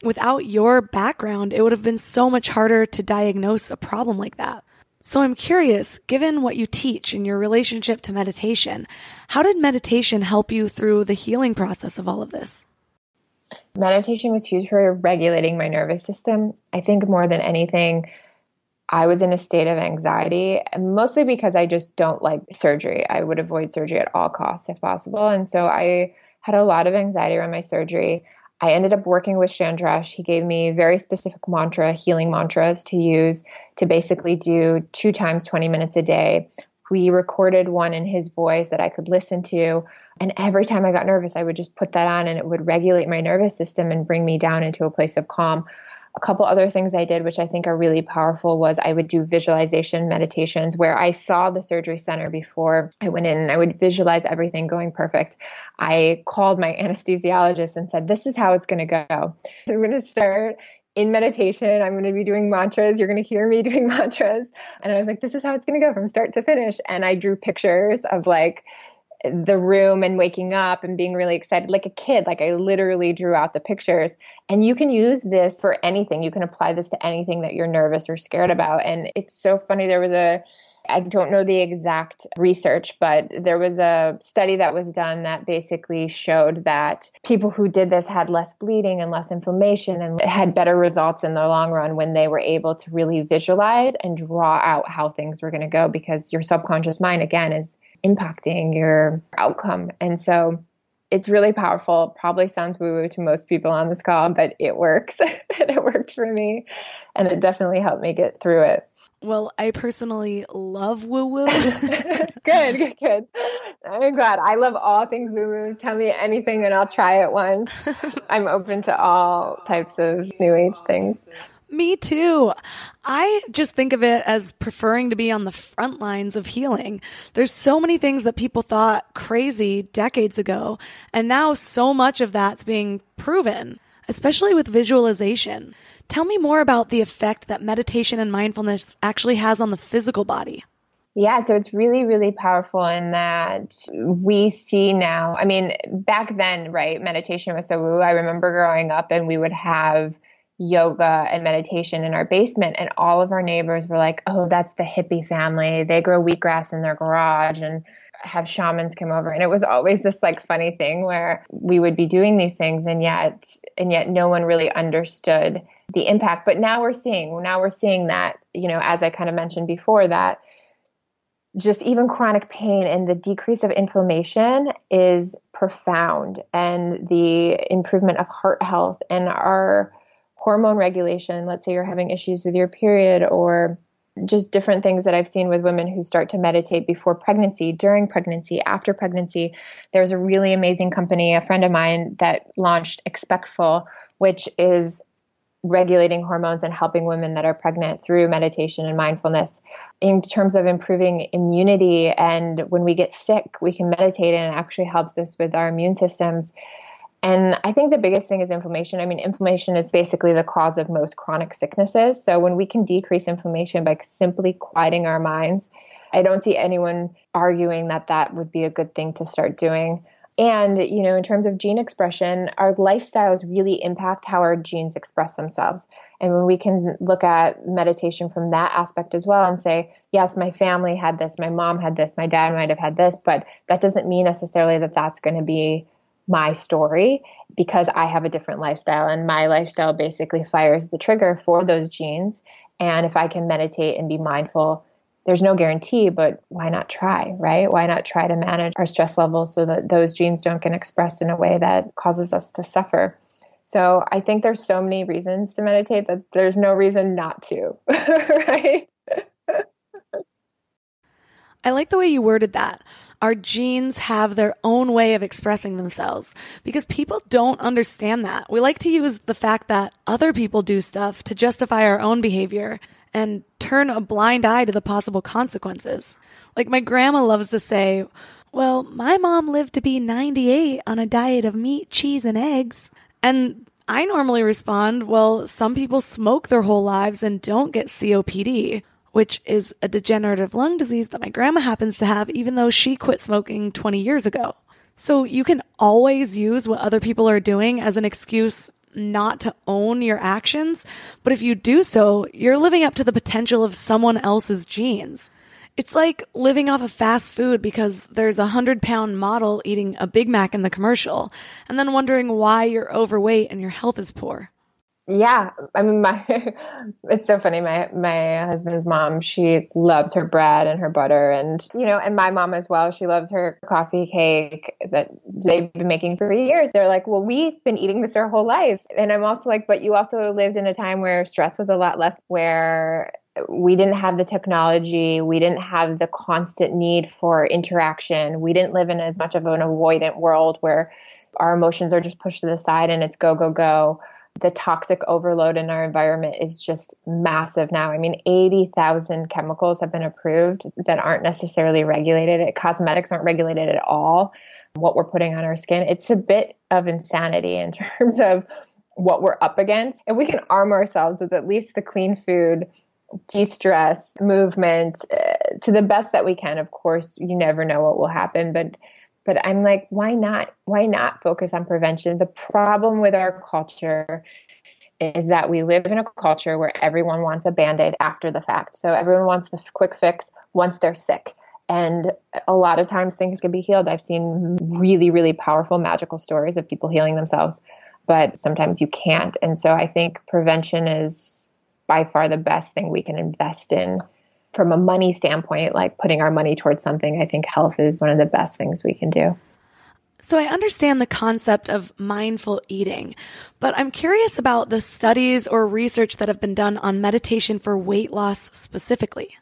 without your background, it would have been so much harder to diagnose a problem like that. So I'm curious, given what you teach in your relationship to meditation, how did meditation help you through the healing process of all of this? Meditation was huge for regulating my nervous system. I think more than anything, I was in a state of anxiety, mostly because I just don't like surgery. I would avoid surgery at all costs if possible. And so I had a lot of anxiety around my surgery. I ended up working with Chandresh. He gave me very specific mantra, healing mantras to use to basically do two times 20 minutes a day. We recorded one in his voice that I could listen to. And every time I got nervous, I would just put that on and it would regulate my nervous system and bring me down into a place of calm a couple other things I did, which I think are really powerful, was I would do visualization meditations where I saw the surgery center before I went in and I would visualize everything going perfect. I called my (laughs) anesthesiologist and said, This is how it's going to go. I'm going to start in meditation. I'm going to be doing mantras. You're going to hear me (laughs) doing mantras. And I was like, This is how it's going to go from start to finish. And I drew pictures of like, the room and waking up and being really excited like a kid like i literally drew out the pictures. And you can use this for anything. You can apply this to anything that you're nervous or scared about. And it's so funny there was a I don't know the exact research, but there was a study that was done that basically showed that people who did this had less bleeding and less inflammation and had better results in the long run when they were able to really visualize and draw out how things were going to go because your subconscious mind, again, is impacting your outcome. And so it's really powerful. Probably sounds woo woo to most people on this call, but it works. (laughs) and it worked for me. And it definitely helped me get through it. Well, I personally love woo woo. (laughs) (laughs) good, good, good. I'm glad. I love all things woo woo. Tell me anything and I'll try it once. I'm open to all types of new age things. Me too. I just think of it as preferring to be on the front lines of healing. There's so many things that people thought crazy decades ago, and now so much of that's being proven, especially with visualization. Tell me more about the effect that meditation and mindfulness actually has on the physical body. Yeah, so it's really, really powerful in that we see now. I mean, back then, right, meditation was so woo. I remember growing up and we would have yoga and meditation in our basement and all of our neighbors were like oh that's the hippie family. They grow wheatgrass in their garage and have shamans come over. And it was always this like funny thing where we would be doing these things and yet and yet no one really understood the impact. But now we're seeing now we're seeing that you know as i kind of mentioned before that just even chronic pain and the decrease of inflammation is profound and the improvement of heart health and our hormone regulation, let's say you're having issues with your period or just different things that I've seen with women who start to meditate before pregnancy, during pregnancy, after pregnancy. There's a really amazing company, a friend of mine, that launched Expectful, which is regulating hormones and helping women that are pregnant through meditation and mindfulness in terms of improving immunity. And when we get sick, we can meditate and it actually helps us with our immune systems. And I think the biggest thing is inflammation. I mean, inflammation is basically the cause of most chronic sicknesses. So when we can decrease inflammation by simply quieting our minds, I don't see anyone arguing that that would be a good thing to start doing. And, you know, in terms of gene expression, our lifestyles really impact how our genes express themselves. And when we can look at meditation from that aspect as well and say, yes, my family had this, my mom had this, my dad might have had this, but that doesn't mean necessarily that that's going to be my story because I have a different lifestyle and my lifestyle basically fires the trigger for those genes. And if I can meditate and be mindful, there's no guarantee, but why not try, right? Why not try to manage our stress levels so that those genes don't get expressed in a way that causes us to suffer? So I think there's so many reasons to meditate that there's no reason not to, (laughs) right? I like the way you worded that. Our genes have their own way of expressing themselves because people don't understand that. We like to use the fact that other people do stuff to justify our own behavior and turn a blind eye to the possible consequences. Like my grandma loves to say, well, my mom lived to be 98 on a diet of meat, cheese, and eggs. And I normally respond, well, some people smoke their whole lives and don't get COPD which is a degenerative lung disease that my grandma happens to have, even though she quit smoking 20 years ago. So you can always use what other people are doing as an excuse not to own your actions. But if you do so, you're living up to the potential of someone else's genes. It's like living off of fast food because there's a hundred pound model eating a Big Mac in the commercial and then wondering why you're overweight and your health is poor. Yeah, I mean, my (laughs) it's so funny. My my husband's mom, she loves her bread and her butter, and you know, and my mom as well. She loves her coffee cake that they've been making for years. They're like, well, we've been eating this our whole lives, and I'm also like, but you also lived in a time where stress was a lot less, where we didn't have the technology, we didn't have the constant need for interaction, we didn't live in as much of an avoidant world where our emotions are just pushed to the side and it's go go go the toxic overload in our environment is just massive now. I mean, 80,000 chemicals have been approved that aren't necessarily regulated. Cosmetics aren't regulated at all. What we're putting on our skin, it's a bit of insanity in (laughs) terms of what we're up against. If we can arm ourselves with at least the clean food, de stress, movement uh, to the best that we can, of course, you never know what will happen, but but i'm like why not why not focus on prevention? The problem with our culture is that we live in a culture where everyone wants a band-aid after the fact. So everyone wants the quick fix once they're sick. And a lot of times things can be healed. I've seen really really powerful magical stories of people healing themselves but sometimes you can't. And so i think prevention is by far the best thing we can invest in from a money standpoint, like putting our money towards something, I think health is one of the best things we can do. So I understand the concept of mindful eating, but I'm curious about the studies or research that have been done on meditation for weight loss specifically.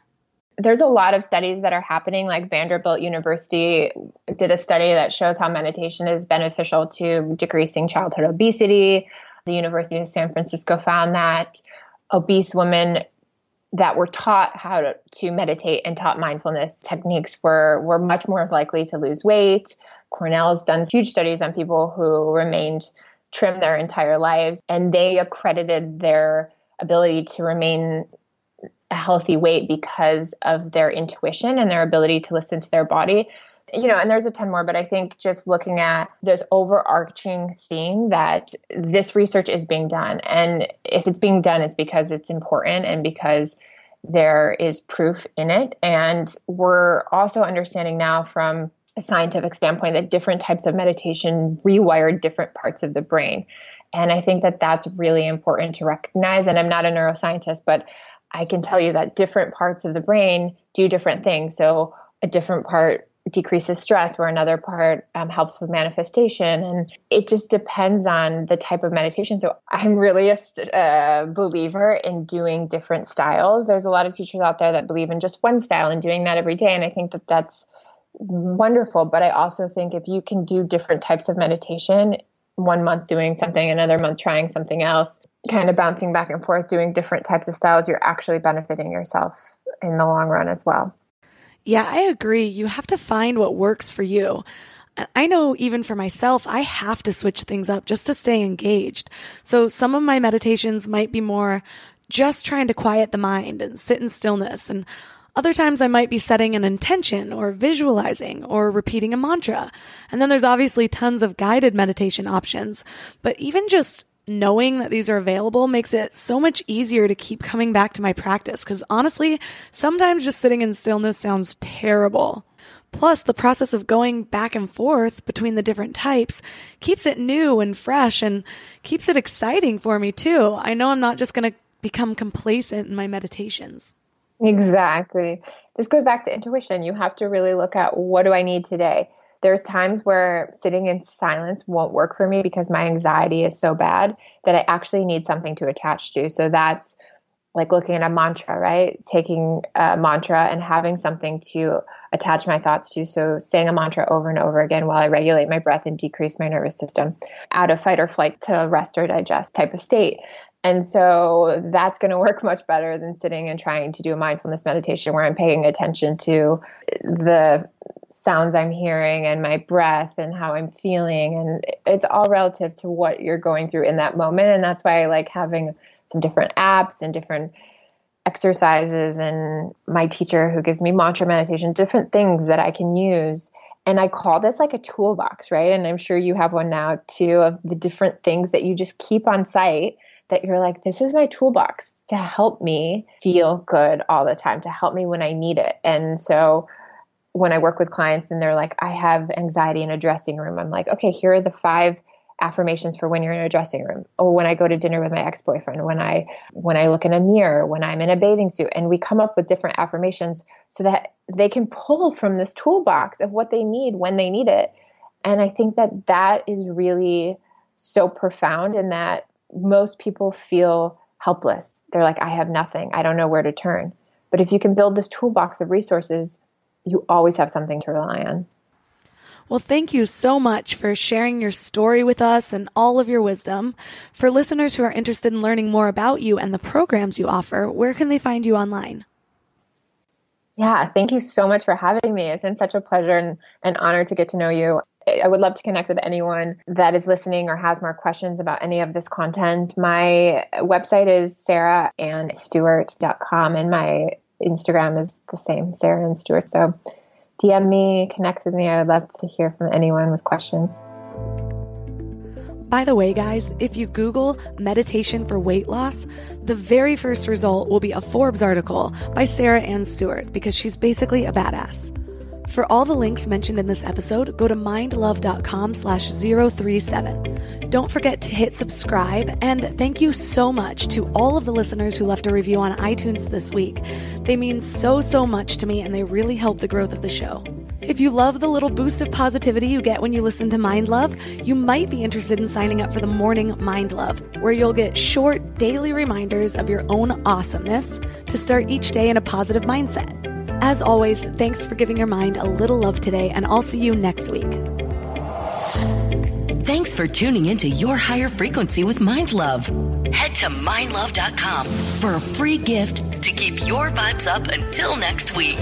There's a lot of studies that are happening, like Vanderbilt University did a study that shows how meditation is beneficial to decreasing childhood obesity. The University of San Francisco found that obese women that were taught how to, to meditate and taught mindfulness techniques were were much more likely to lose weight. Cornell has done huge studies on people who remained trim their entire lives, and they accredited their ability to remain a healthy weight because of their intuition and their ability to listen to their body. You know, and there's a ton more, but I think just looking at this overarching theme that this research is being done. And if it's being done, it's because it's important and because there is proof in it. And we're also understanding now from a scientific standpoint that different types of meditation rewire different parts of the brain. And I think that that's really important to recognize. And I'm not a neuroscientist, but I can tell you that different parts of the brain do different things. So a different part decreases stress where another part um, helps with manifestation. And it just depends on the type of meditation. So i'm really a uh, believer in doing different styles. There's a lot of teachers out there that believe in just one style and doing that every day. And i think that that's wonderful. But i also think if you can do different types of meditation one month doing something another month trying something else kind of bouncing back and forth doing different types of styles you're actually benefiting yourself in the long run as well yeah, I agree. You have to find what works for you. I know even for myself, I have to switch things up just to stay engaged. So some of my meditations might be more just trying to quiet the mind and sit in stillness. And other times I might be setting an intention or visualizing or repeating a mantra. And then there's obviously tons of guided meditation options. But even just knowing that these are available makes it so much easier to keep coming back to my practice. Cause honestly, sometimes just sitting in stillness sounds terrible. Plus, the process of going back and forth between the different types keeps it new and fresh and keeps it exciting for me too. I know I'm not just going to become complacent in my meditations. Exactly. This goes back to intuition. You have to really look at what do I need today? There's times where sitting in silence won't work for me because my anxiety is so bad that I actually need something to attach to. So that's like looking at a mantra, right? Taking a mantra and having something to attach my thoughts to. So saying a mantra over and over again while I regulate my breath and decrease my nervous system out of fight or flight to rest or digest type of state. And so that's going to work (laughs) much better than sitting and trying to do a mindfulness meditation where I'm paying attention to the sounds I'm hearing and my breath and how I'm feeling. And it's all relative to what you're going through in that moment. And that's why I like having some different apps and different exercises and my teacher who gives me mantra meditation, different things that I can use. And I call this like a toolbox, right? And I'm sure you have one now too of the different things that you just keep on site that you're like, this is my toolbox to help me feel good all the time, to help me when I need it. And so when I work with clients and they're like, I have anxiety in a dressing room, I'm like, okay, here are the five affirmations for when you're in a dressing room or when I go to dinner with my ex-boyfriend, when I when I look in a mirror, when I'm in a bathing suit and we come up with different affirmations so that they can pull from this toolbox of what they need when they need it. And I think that that is really so profound in that most people feel helpless. They're like I have nothing. I don't know where to turn. But if you can build this toolbox of resources, you always have something to rely on. Well, thank you so much for sharing your story with us and all of your wisdom. For listeners who are interested in learning more about you and the programs you offer, where can they find you online? Yeah, thank you so much for having me. It's been such a pleasure and an honor to get to know you. I would love to connect with anyone that is listening or has more questions about any of this content. My website is sarahannstewart.com and my Instagram is the same, Sarah Ann Stewart. So DM me, connect with me. I would love to hear from anyone with questions. By the way, guys, if you Google meditation for weight loss, the very first result will be a Forbes article by Sarah Ann Stewart because she's basically a badass. For all the links mentioned in this episode, go to mindlove.com slash 037. Don't forget to hit subscribe, and thank you so much to all of the listeners who left a review on iTunes this week. They mean so, so much to me, and they really help the growth of the show. If you love the little boost of positivity you get when you listen to Mind Love, you might be interested in signing up for the Morning Mind Love, where you'll get short daily reminders of your own awesomeness to start each day in a positive mindset. As always, thanks for giving your mind a little love today, and I'll see you next week. Thanks for tuning into Your Higher Frequency with Mind Love. Head to mindlove.com for a free gift to keep your vibes up until next week.